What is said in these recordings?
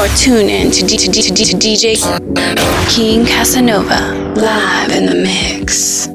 You're tuned in to, D- to, D- to, D- to DJ King Casanova live in the mix.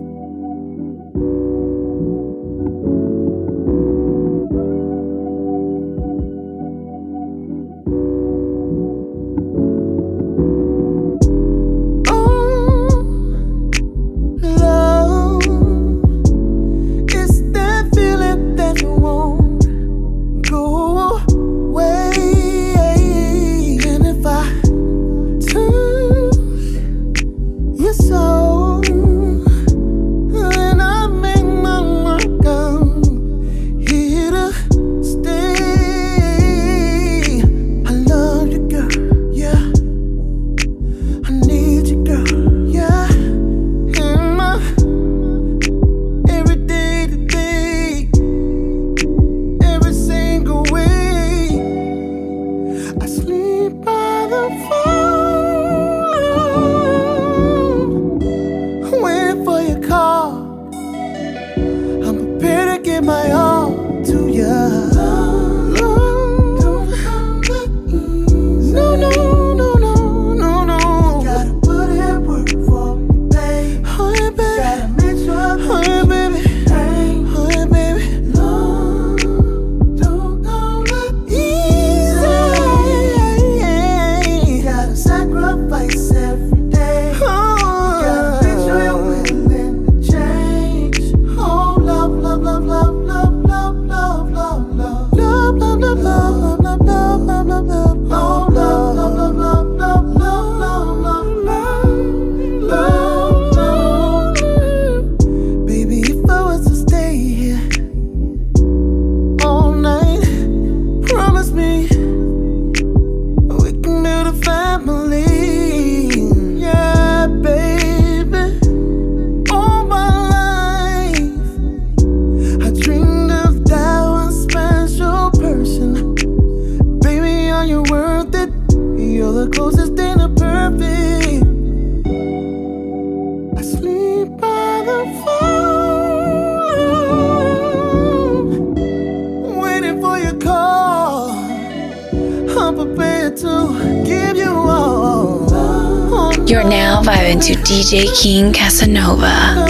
DJ King Casanova.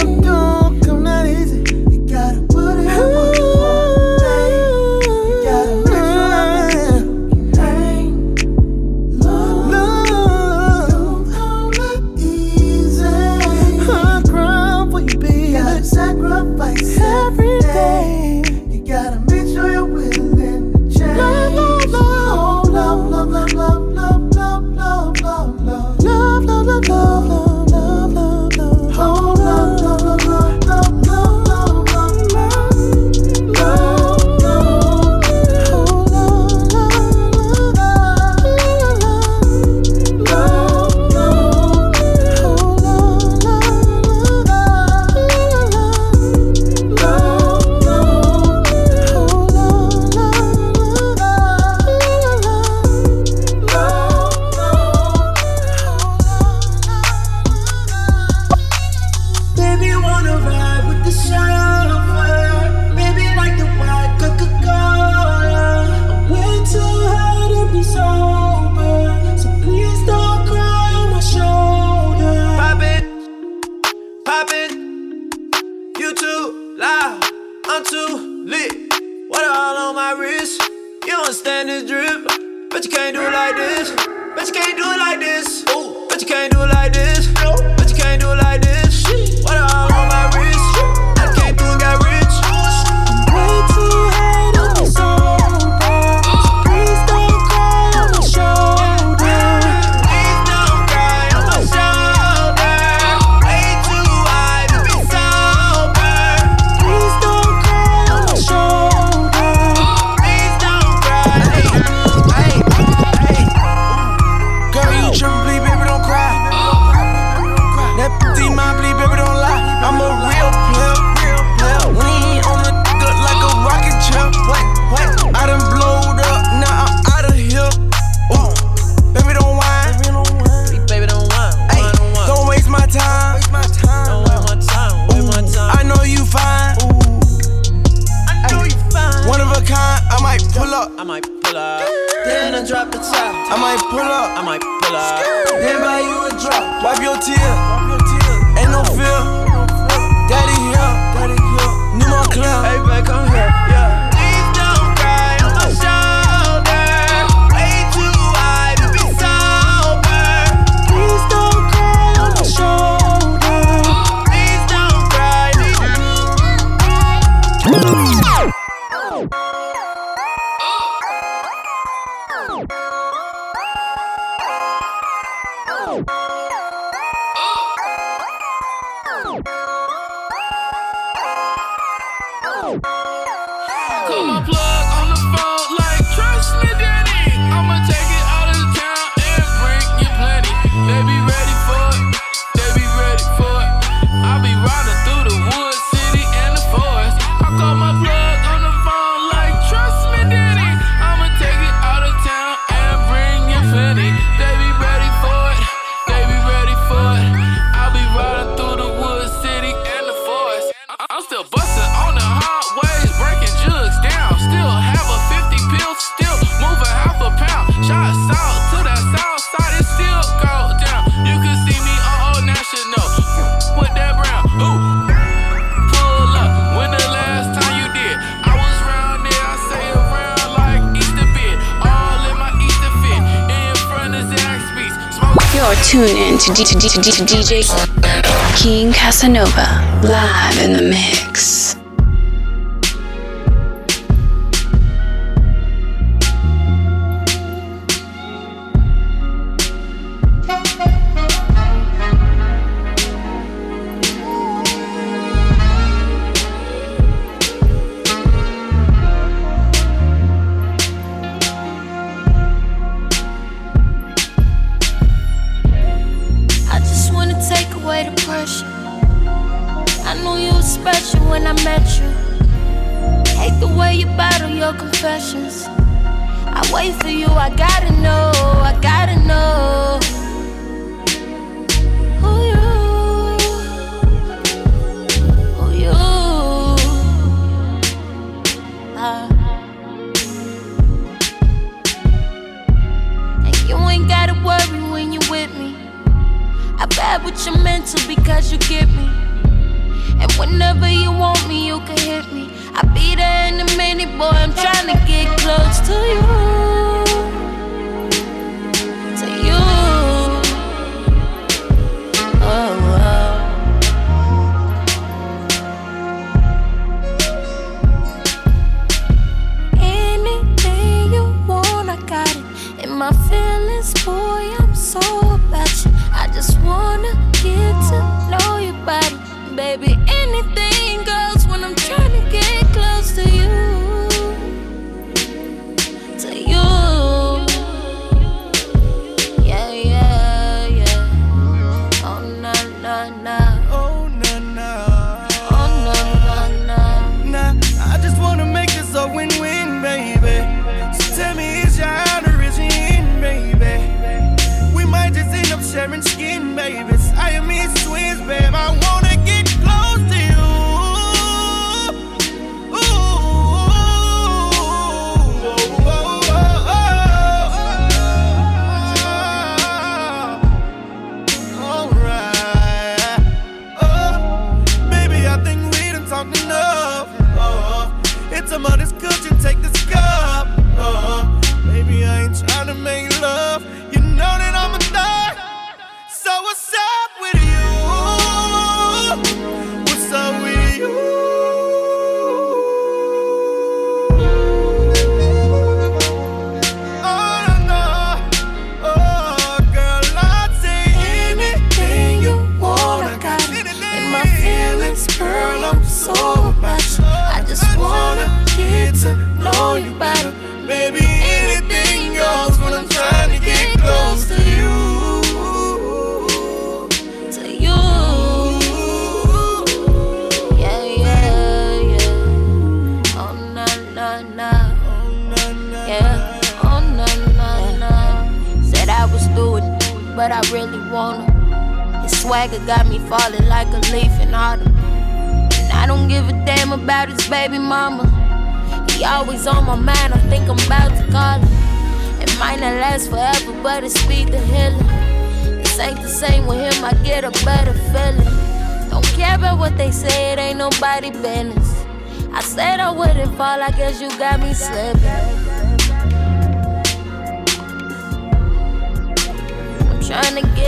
listening to, D- D- D- DJ King Casanova live in the mix.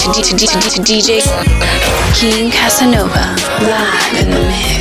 to, DJ King Casanova live in the mix.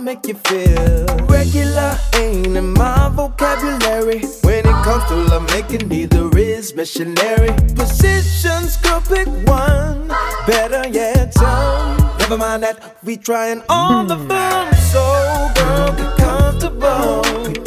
make you feel. Regular ain't in my vocabulary. When it comes to love making, neither is missionary. Positions could pick one, better yet, some. Never mind that, we trying all the fun. So, girl, get comfortable.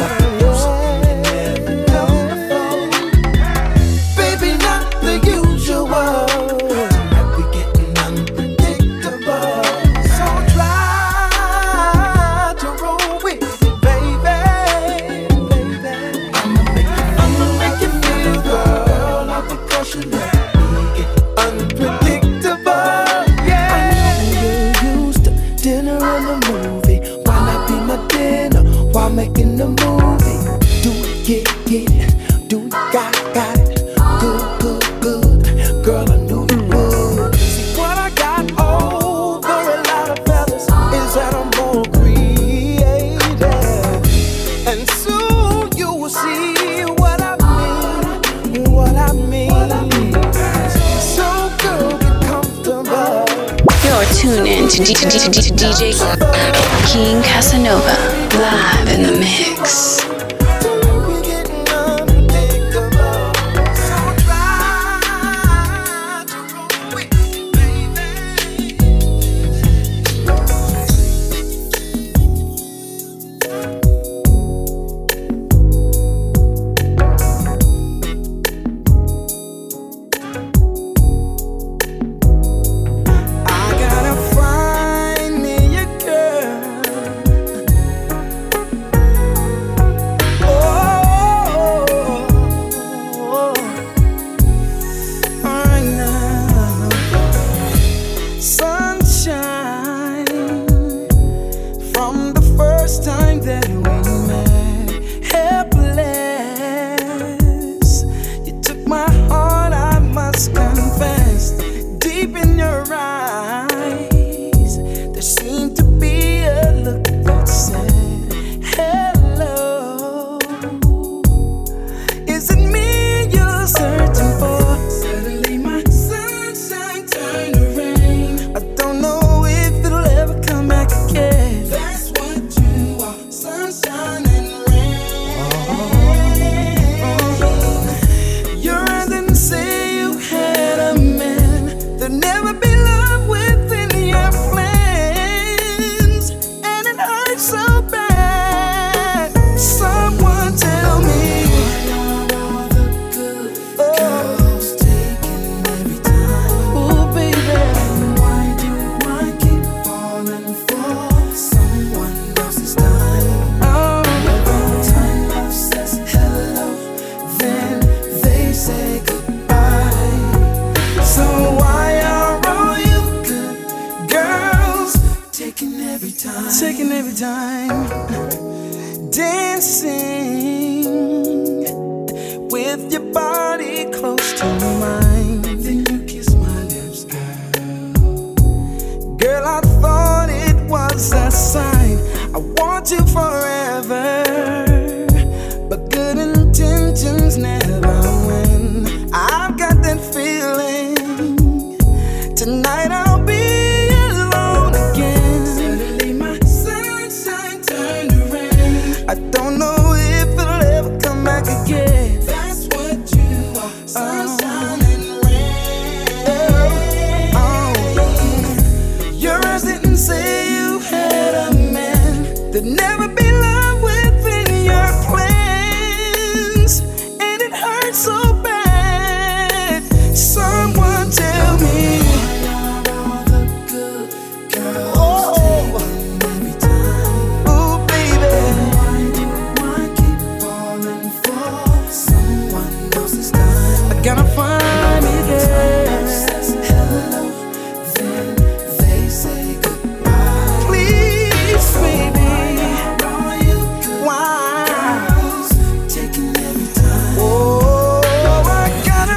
DJ King Casanova live in the mix.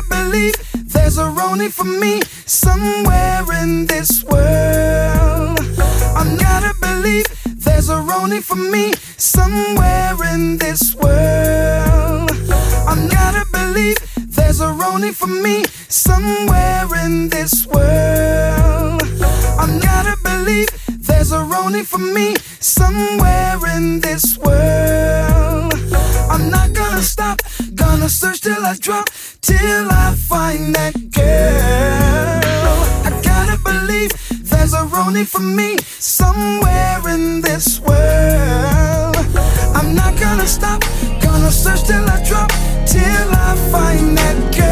Believe there's a Roni for me somewhere in this world. I gotta believe there's a Roni for me somewhere in this world. Roni for me somewhere in this world. I gotta believe there's a Roni for me somewhere in this world. I'm not gonna stop, gonna search till I drop, till I find that girl. I gotta believe there's a Roni for me somewhere in this world. I'm not gonna stop, gonna search till I drop, till I find that girl.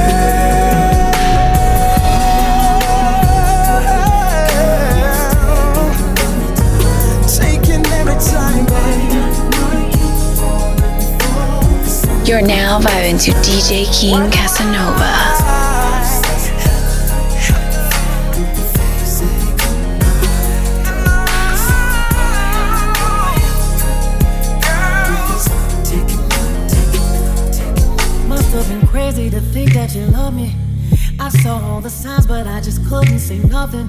You're now vibing to DJ King Casanova. To think that you love me. I saw all the signs, but I just couldn't say nothing.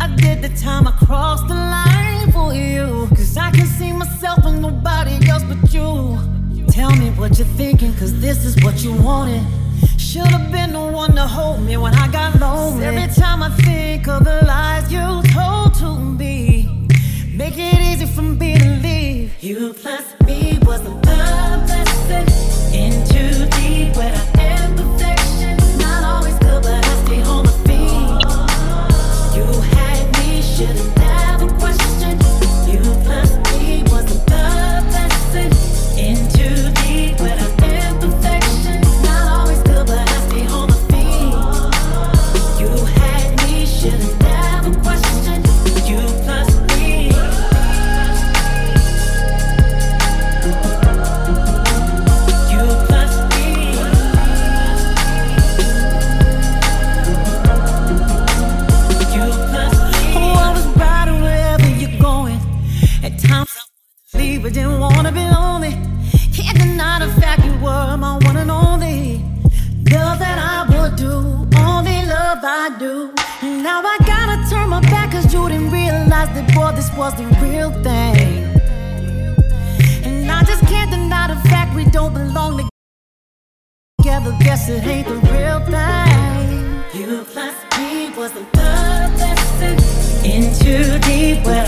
I did the time, I crossed the line for you. Cause I can see myself in nobody else but you. Tell me what you're thinking, cause this is what you wanted. Should've been the one to hold me when I got lonely. Every time I think of the lies you told to me, make it easy for me to leave. You plus me was a love lesson. In too deep, where I didn't that boy, this was the real thing. And I just can't deny the fact we don't belong together. Guess it ain't the real thing. You plus me was the love lesson. In too deep where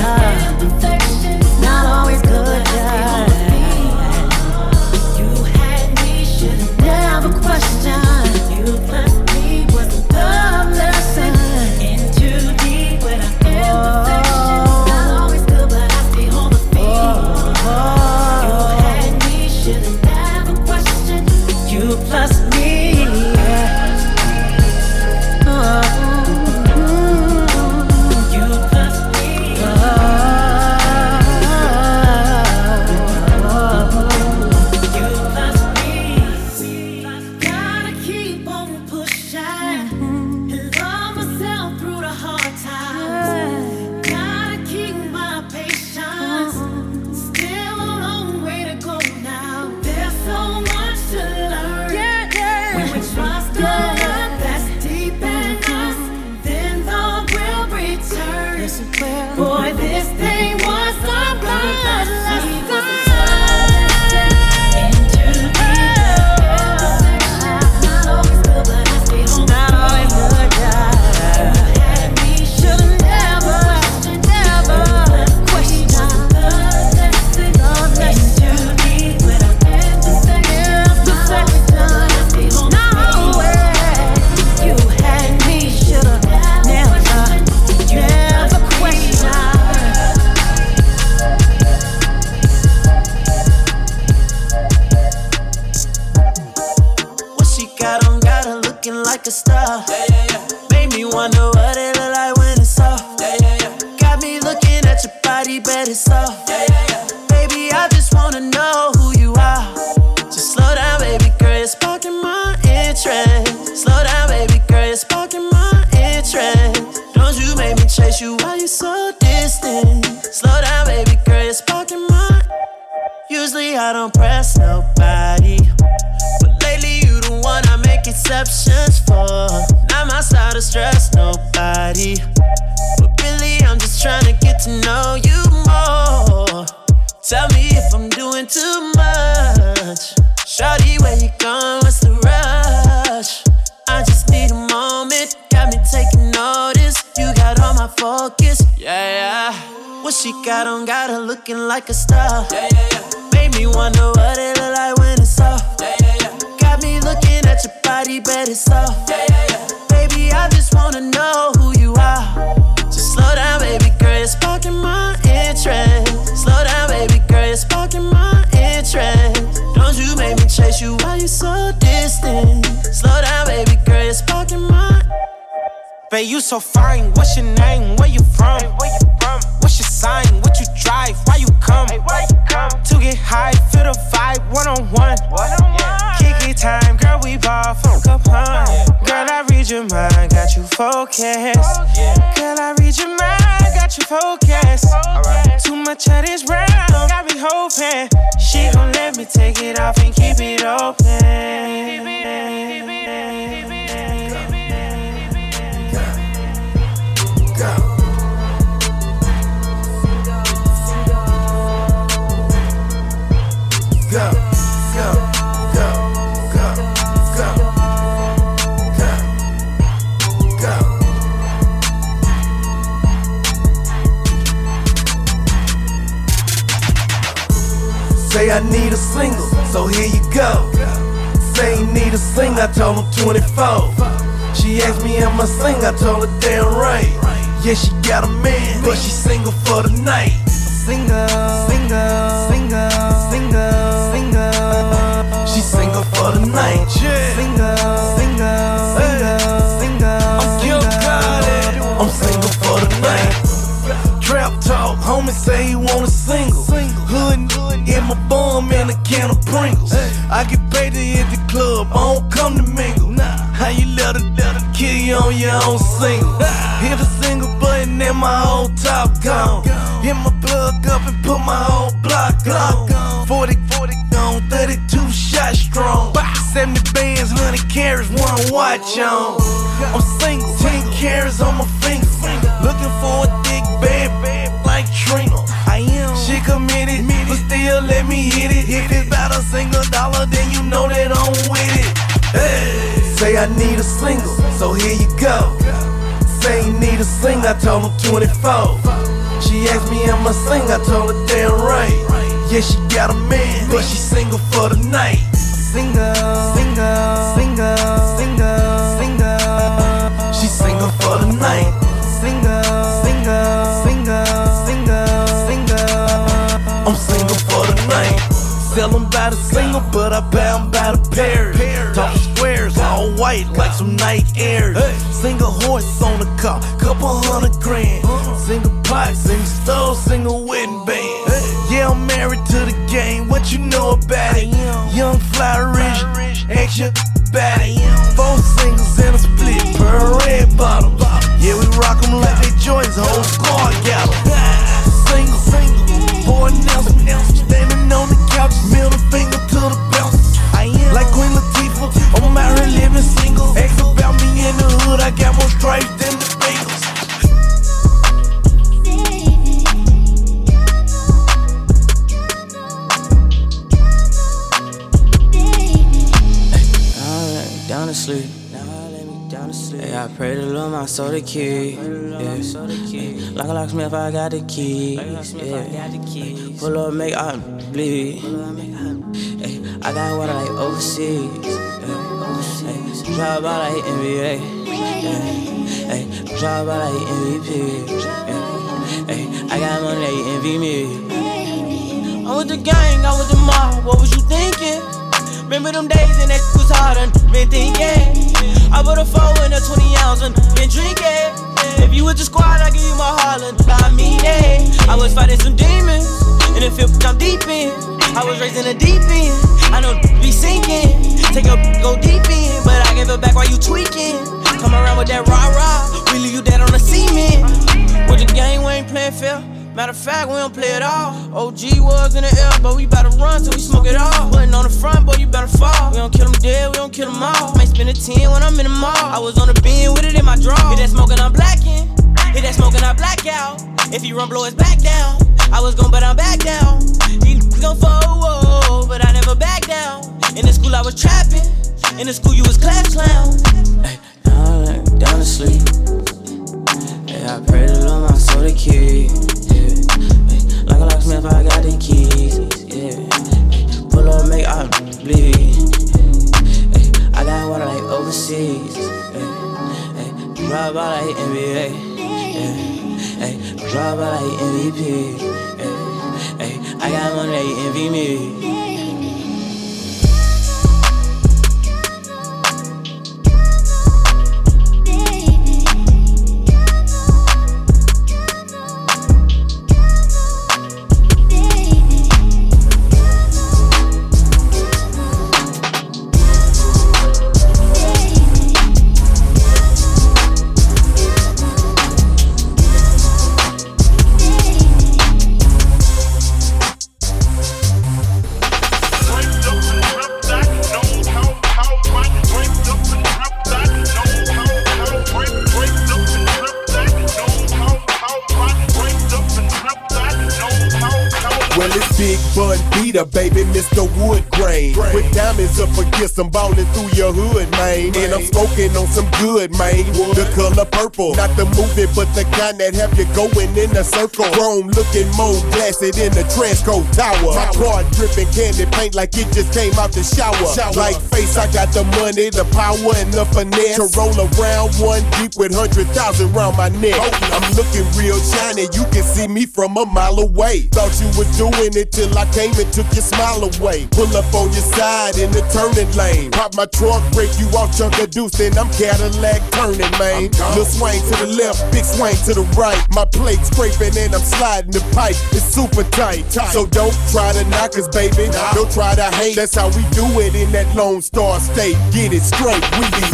Babe, you so fine. What's your name? Where you from? where you from What's your sign? What you drive? Why you come? why you come To get high, feel the vibe, one on one. Kick it time, girl, we ball for Capone. Girl, I read your mind, got you focused. Girl, I read your mind, got you focused. Too much of this round, got me hoping she gon' let me take it off and keep it open. Go. Go, go, go, go, go, go, go. Say I need a single, so here you go. Say you need a sing, I told him 24. She asked me am I sing, I told her damn right. Yeah, she got a man, but she single for the night. Single, single, single, single, single. She single for the night. Yeah. Single, single, single, single. I'm Khaled. I'm single for the night. Trap talk, homie say he want a single. Hood in my bum and a can of Pringles. I get paid to hit the club, I don't come to mingle. How you let her, let her kill you on your own single? Hit a single button and my whole top gone. Hit my plug up and put my whole block on. 40, 40 on, 32 shots strong. 70 bands, 100 carats, one watch on. I'm single, 10 carats on my finger. Looking for a thick bad, bad like Trina. I am. She committed, but still let me hit it. If it's about a single dollar, then you know that I'm with it. Hey. Say I need a single, so here you go. Say you need a sing, I told him 24. She asked me am I sing, I told her damn right. Yeah, she got a man, but she single for the night. Single, single, single, single, single. She single for the night. Single, single, single, single, single. I'm single for the night. Sell them by the single, but I buy them by the pairs. Talk white like some Nike Airs. Single horse on the car, couple hundred grand. Single pot, single stove, single wedding band. Yeah, I'm married to the game. What you know about it? Young, fly, rich, extra body. Four singles and a split, pearl red bottoms. Yeah, we rock them like soul to keep. Yeah. Hey, like a locksmith, I got the keys. Yeah. Pull up, make I bleed. I got water like overseas. Yeah. Drive by like NBA. Yeah. Drive by like MVP. Yeah. I got money, they envy me. I'm with the gang, I'm with the mob. What was you thinking? Remember them days and that was hard and been thinking. I put a four in a 20 ounce and been drinking. If you with the squad, I give you my Harlan. I mean it. I was fighting some demons, in the field I'm deep in. I was raised in the deep end. I know be sinking. Take a go deep in, but I give it back while you tweaking. Come around with that rah rah, we leave you dead on the cement. With the game, we ain't playing fair. Matter of fact, we don't play it all. OG was in the air, but we bout to run till we smoke it all. Putting on the front, boy, you better fall. We don't kill them dead, we don't kill them all. Might spend a 10 when I'm in the mall. I was on the beam with it in my draw. Hit that smoking, I'm blacking. Hit that smoking, I black out. If he run, blow his back down. I was gon' but I'm back down. He gon' forward, but I never back down. In the school, I was trapping. In the school, you was class clown. Hey, down, down to sleep. Hey, I pray to Lord my soul to keep. Locksmith, I got the keys. Yeah. Pull up, make I bleed. Hey, I got water like overseas. Hey, hey, drive by like NBA. Yeah. Hey, drive by like MVP. Hey, hey, I got money, they envy me. Them ballin' through your hood, man. I'm smoking on some good, man. The color purple, not the movie, but the kind that have you going in a circle. Chrome looking more glassy than the Transco Tower. My car dripping candy paint like it just came out the shower. Like face, I got the money, the power, and the finesse to roll around one deep with hundred thousand round my neck. I'm looking real shiny, you can see me from a mile away. Thought you was doing it till I came and took your smile away. Pull up on your side in the turning lane. Pop my trunk, break you off, chunk then I'm Cadillac turning, man. Little swing to the left, big swing to the right. My plate scraping and I'm sliding the pipe. It's super tight. So don't try to knock us, baby. Don't try to hate. That's how we do it in that Lone Star State. Get it straight. We be.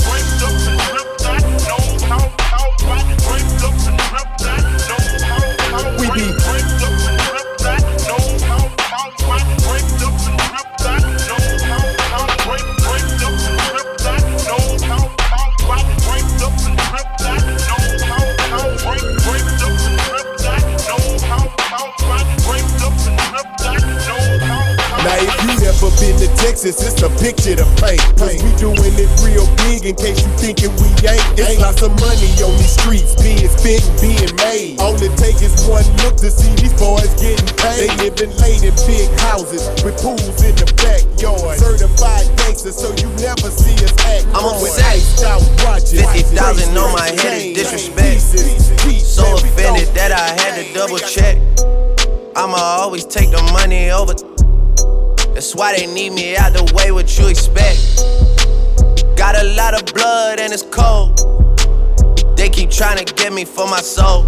We be. Now if you never been to Texas, it's a picture to paint. Cause we doing it real big in case you thinking we ain't. It's lots of money on these streets being spent and being made. All it take is one look to see these boys getting paid. They living late in big houses with pools in the backyard. Certified gangsters, so you never see us act. I'm. Iced out watches, 50,000 on my head is disrespect. So offended that I had to double check. I'ma always take the money over. That's why they need me out the way, what you expect. Got a lot of blood and it's cold. They keep trying to get me for my soul.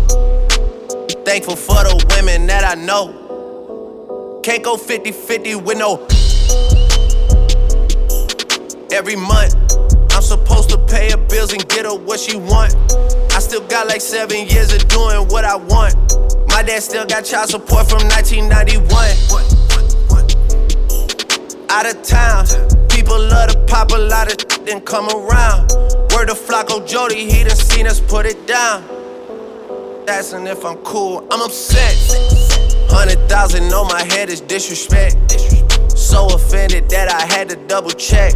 Thankful for the women that I know. Can't go 50 50 with no. Every month, I'm supposed to pay her bills and get her what she want. I still got like seven years of doing what I want. My dad still got child support from 1991 out of town. People love to pop a lot of and come around. Word to Flocko Jody, he done seen us put it down. Asking if I'm cool, I'm upset. Hundred thousand on my head is disrespect. So offended that I had to double check.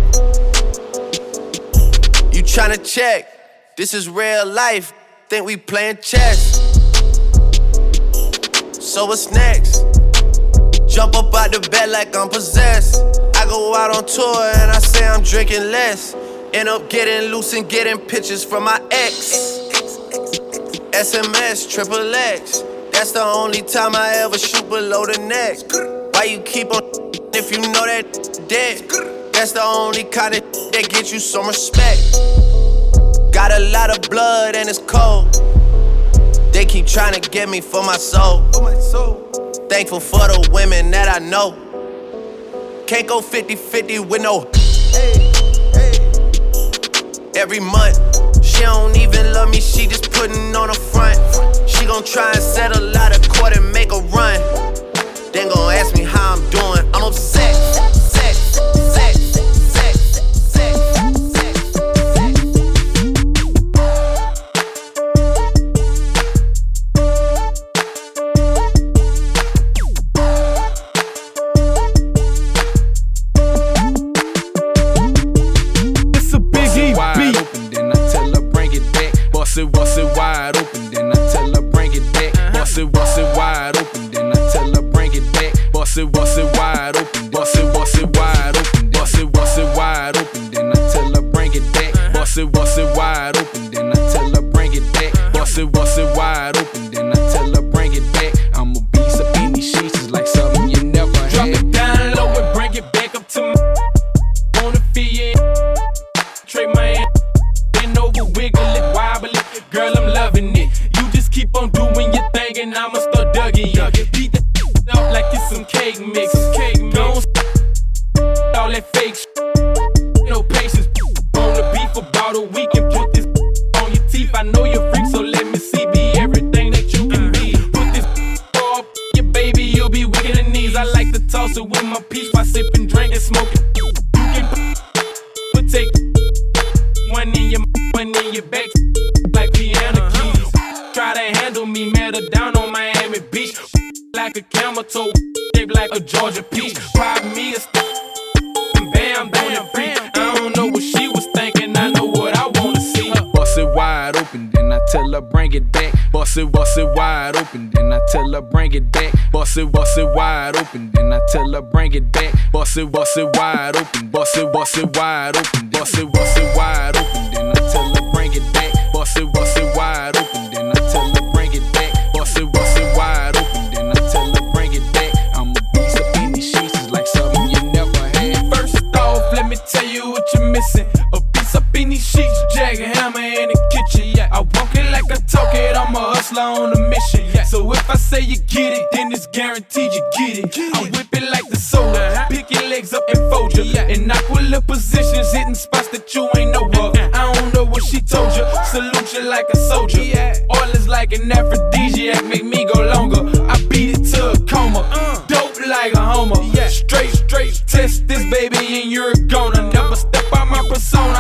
You tryna check? This is real life. Think we playing chess. So what's next? Jump up out the bed like I'm possessed. I go out on tour and I say I'm drinking less. End up getting loose and getting pictures from my ex. SMS, triple X. That's the only time I ever shoot below the neck. Why you keep on if you know that dead? That's the only kind of that gets you some respect. Got a lot of blood and it's cold. They keep trying to get me for my soul. Thankful for the women that I know. Can't go 50 50 with no. Hey, hey. Every month. She don't even love me, she just putting on a front. She gon' try and settle out of court and make a run. Then gon' ask me how I'm doing. I'm upset. it back, bust it, bust it wide open. Then I tell her bring it back, bust it, bust it wide open, bust it, bust it wide open, bust it, bust it wide open. say you get it, then it's guaranteed you get it. I whip it like the soda, pick your legs up and fold you. In aquila positions, hitting spots that you ain't know of. I don't know what she told you, salute you like a soldier. Oil is like an aphrodisiac, make me go longer. I beat it to a coma, dope like a homer. Straight, straight, test this baby and you're gonna never step out my persona.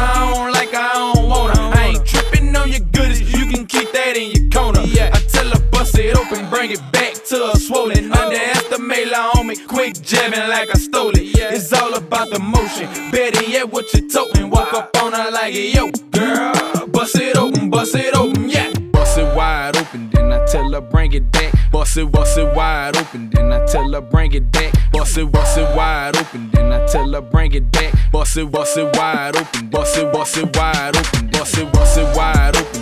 Quick jamming like I stole it. Yeah. It's all about the motion. Better yet, what you totin'. Walk up on her like, yo, girl. Bust it open, bust it open, yeah. Bust it wide open, then I tell her bring it back. Bust it, bust it wide open, then I tell her bring it back. Bust it, bust it wide open, then I tell her bring it back. Bust it, bust it wide open, bust it, bust it wide open, bust it, bust it wide open.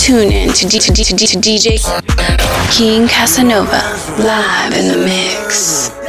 Tune in to, D- to, D- to, D- to DJ King Casanova live in the mix.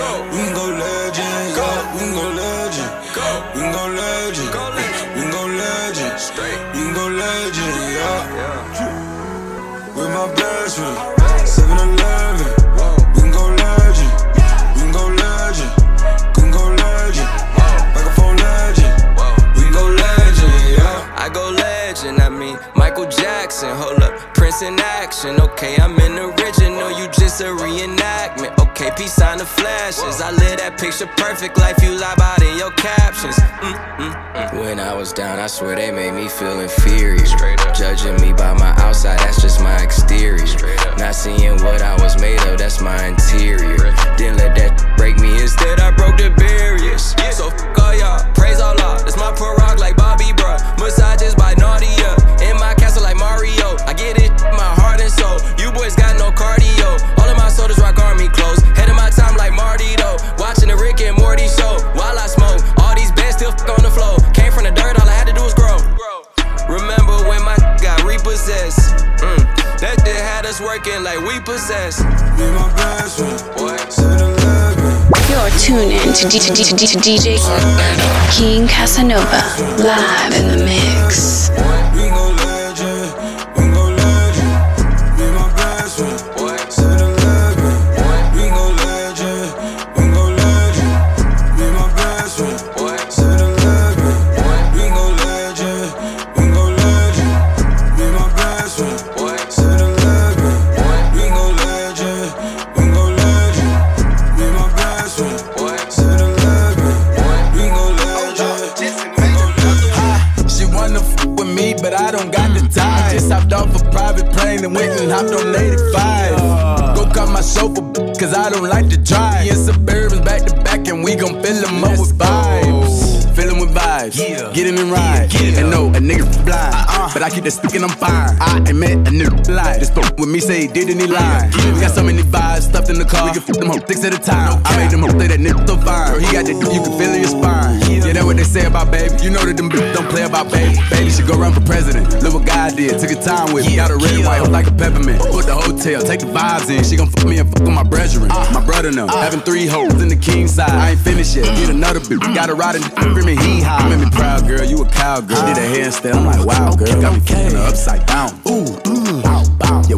Go legend. Yeah, we can go legend. Go legend. We can go legend. Go legend. Yeah. With my best friend. 7-Eleven. We can go legend. We go legend. We can go legend. Legend. We can go legend. Yeah. I go legend, I mean Michael Jackson. Hold up, Prince in action. Okay, I'm in original, you just a reenactment. Okay, peace sign the flashes. I live that picture perfect life you lie about in your captions. Mm, mm, mm. When I was down, I swear they made me feel inferior. Judging me by my outside, that's just my exterior. Not seeing what I was made of, that's my interior. Didn't let that break me, instead I broke the barriers. Yeah. So fuck all y'all, praise Allah. That's my pro rock like Bobby, bruh. Massages by Nadia. In my castle like Mario. I get it, my heart and soul. You boys got no cardio. Got repossessed? Mm. That shit had us working like we possessed. Be my best friend. You're tuned in to, D- to, D- to, D- to DJ King Casanova live in the mix. Keep the stick and I'm fine. I met a nigga lie. Just fuck with me, say he did and he lied. We got so many vibes stuffed in the car. We can flip them whole six at a time. I made them whole say that nigga so fine. Girl, he got that you can feel in your spine. Yeah, that's what they say about baby. You know that them bitches don't play about baby. Baby should go run for president. Look what God did. Took a time with me. Got a red and white like a peppermint. Put the hotel, take the vibes in. She gon' fuck me and fuck with my brethren. Uh. My brother now. Having three hoes in the king side. I ain't finished yet. Get another bitch. Got a ride and screaming hee haw. Made me proud, girl. You a cowgirl. Did a handstand. I'm like, wow, girl. Got me fucking upside down. Ooh,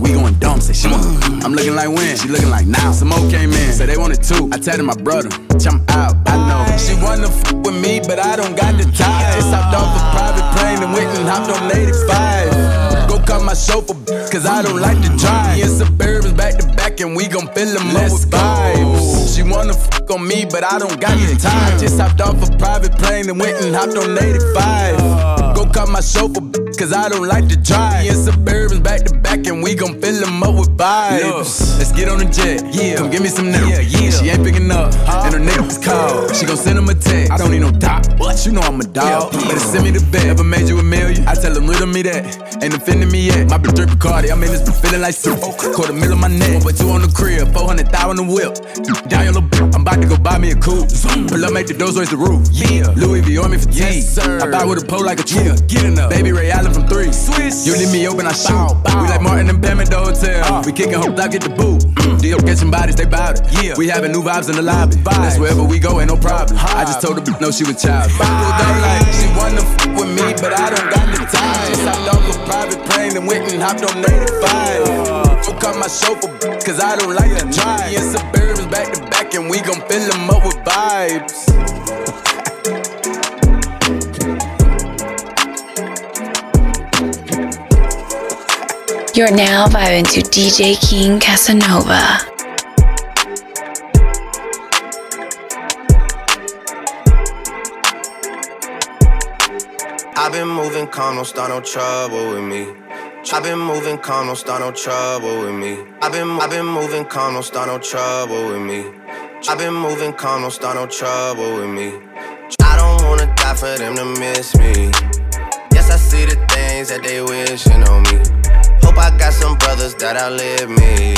we going dumb. Say she want. I'm looking like when? She looking like now. Some more came in. Say they wanted two. I tell my brother. Jump out. I know. She wanna f with me, but I don't got the time. Just hopped off a private plane and went and hopped on 85. Go cut my chauffeur, cause I don't like to drive. Me and Suburbans back to back, and we gon' fill them up with vibes. She wanna fuck on me, but I don't got the time. Just hopped off a private plane and went and hopped on 85. Go cut my chauffeur, cause I don't like to drive. Me and Suburbans back to back, and we gon' fill them up with vibes. Let's get on the jet, yeah. Come give me some nigga. Yeah, yeah. She ain't picking up, and her nigga was called. She gon' send him a text. I don't need no dot. What? You know I'm a dog. Better send me the bet. Ever made you a million? I tell him, riddle me that. Ain't offending me yet. My bitch drip Cardi. I'm in this bitch feeling like soup. Quarter mill of my neck. One two on the crib. 400 thou on the whip. Down your little bitch. I'm about to go buy me a coupe. Pull up, make the doors raise the roof. Yeah. Louis V on me for. Yes, sir. I buy with a pole like a tree. Yeah, get enough. Baby Ray Allen from three. Swiss. You leave me open, I shoot. We like Martin and Bam at the hotel. We kicking hope, I get the boot. Deal catching bodies, they bout it. Yeah. We having new vibes in the lobby. That's wherever we go, ain't no problem. I just told her, no, she was child. Don't like, she wanna f with me, but I don't got the time. Just hopped off a private plane and went and hopped on 85. Don't cut my chauffeur, cause I don't like to drive. Me and Suburbans back to back, and we gon' fill them up with vibes. You're now vibing to DJ King Casanova. I've been moving calm, don't start no trouble with me. I've been moving calm, don't start no trouble with me. I've been, I've been moving calm, don't start no trouble with me. I've been moving calm, don't start no trouble with me. I don't wanna die for them to miss me. Yes, I see the things that they wishing on me. Hope I got some brothers that outlive me.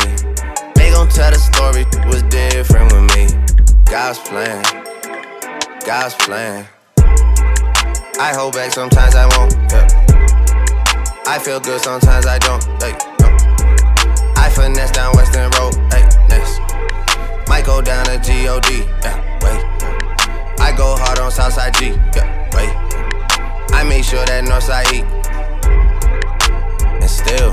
They gon' tell the story was different with me. God's plan, God's plan. I hold back sometimes I won't. Yeah. I feel good sometimes I don't. Hey, no. I finesse down Weston Road. Hey, next. Might go down to God. Yeah, wait. I go hard on Southside G. Yeah, wait. I make sure that Northside eat. And still,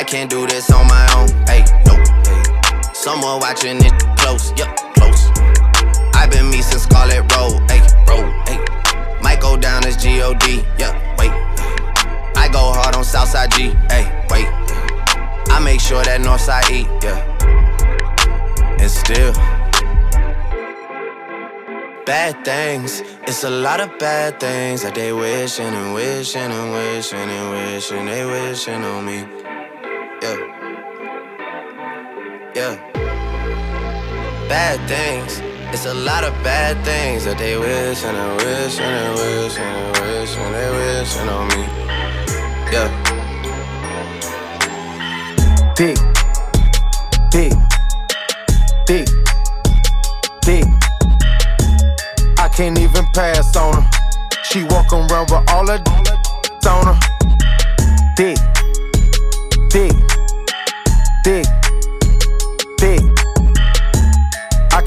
I can't do this on my own. Hey, no, hey. Someone watching it close, yup, close. I've been me since Scarlett Road, hey, road, hey. Might go down as God, yeah, wait. I go hard on Southside G, hey, wait. I make sure that Northside eat, yeah. And still, bad things. It's a lot of bad things that they wishing and wishing and wishing and wishing they wishing on me. Yeah. Bad things. It's a lot of bad things that they wish and they wish and they wish and they wish and they wishing on me. Yeah. Dick, dick, dick, dick. I can't even pass on her. She walk around with all her on her. Dick, dick, dick.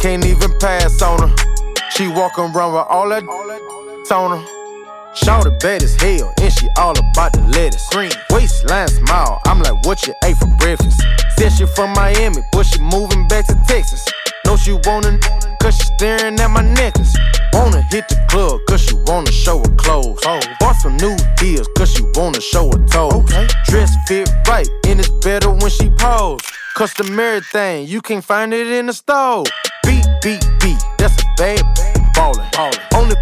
Can't even pass on her. She walk around with all her on her. Shout bad as hell, and she all about the lettuce. Green waistline smile, I'm like, what you ate for breakfast? Said she from Miami, but she moving back to Texas. Know she wanna, cause she staring at my necklace. Wanna hit the club, cause she wanna show her clothes. Oh. Bought some new deals, cause she wanna show her toes. Okay. Dress fit right, and it's better when she pose. Customary thing, you can't find it in the store. Beat, beat, that's a bad ballin'. ballin'. Only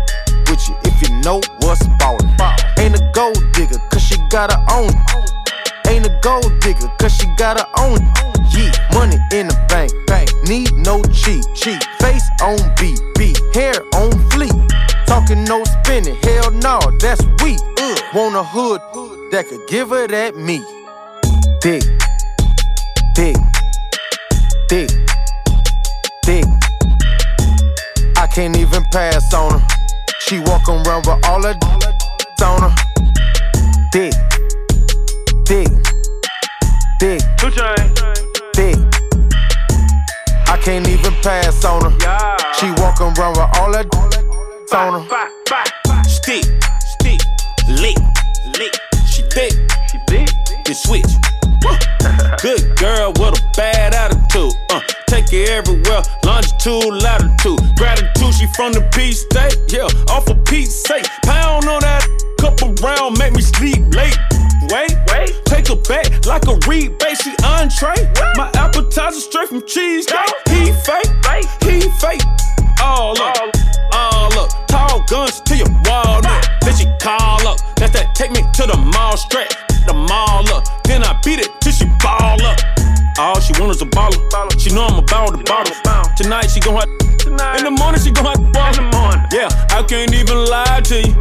with you if you know what's ballin'. Ain't a gold digger, cause she got her own. Ain't a gold digger, cause she got her own. Yeah, money in the bank, bank. Need no cheat, cheat. Face on beat, beat. Hair on fleek. Talking no spinning, hell no, that's weak. Ugh. Want a hood that could give her that meat. Dick, dick, dick, dick. Can't even pass on her. She walk around with all her on her. Dick, dick, dick, dick. I can't even pass on her. She walk around with all her on her. Stick, stick, lick, lick. She thick, she thick. Then switch. Good girl with a bad attitude. Uh, take it everywhere, longitude, latitude. Gratitude, she from the P state. Yeah, off of Pete's sake. Pound on that couple round, make me sleep late. Wait, wait, take her back like a rebate. She entree. My appetizer straight from cheesecake. He fake, fake, he fake. All up, all up. Tall guns to your walnut. Then she call up. That's that take me to the mall beat the mall up. Then I beat it till she ball up. All she want is a baller. She know I'm about the bottle. Tonight she gon' have in the morning she gon' have ball. Yeah, I can't even lie to you.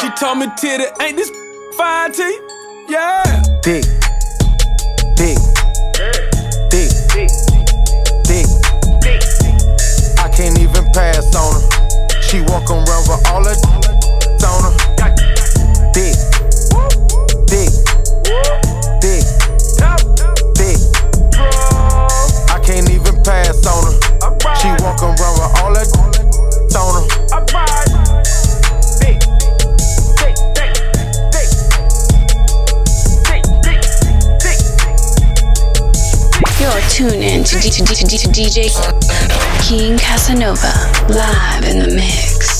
She told me titty ain't this fine to you. Yeah. big, big, big, big. Dick. I can't even pass on her. She walk around with all her on her. Big, Dick. big. Walk around with all that. You're tuned in to, D- D- D- to DJ King Casanova live in the mix.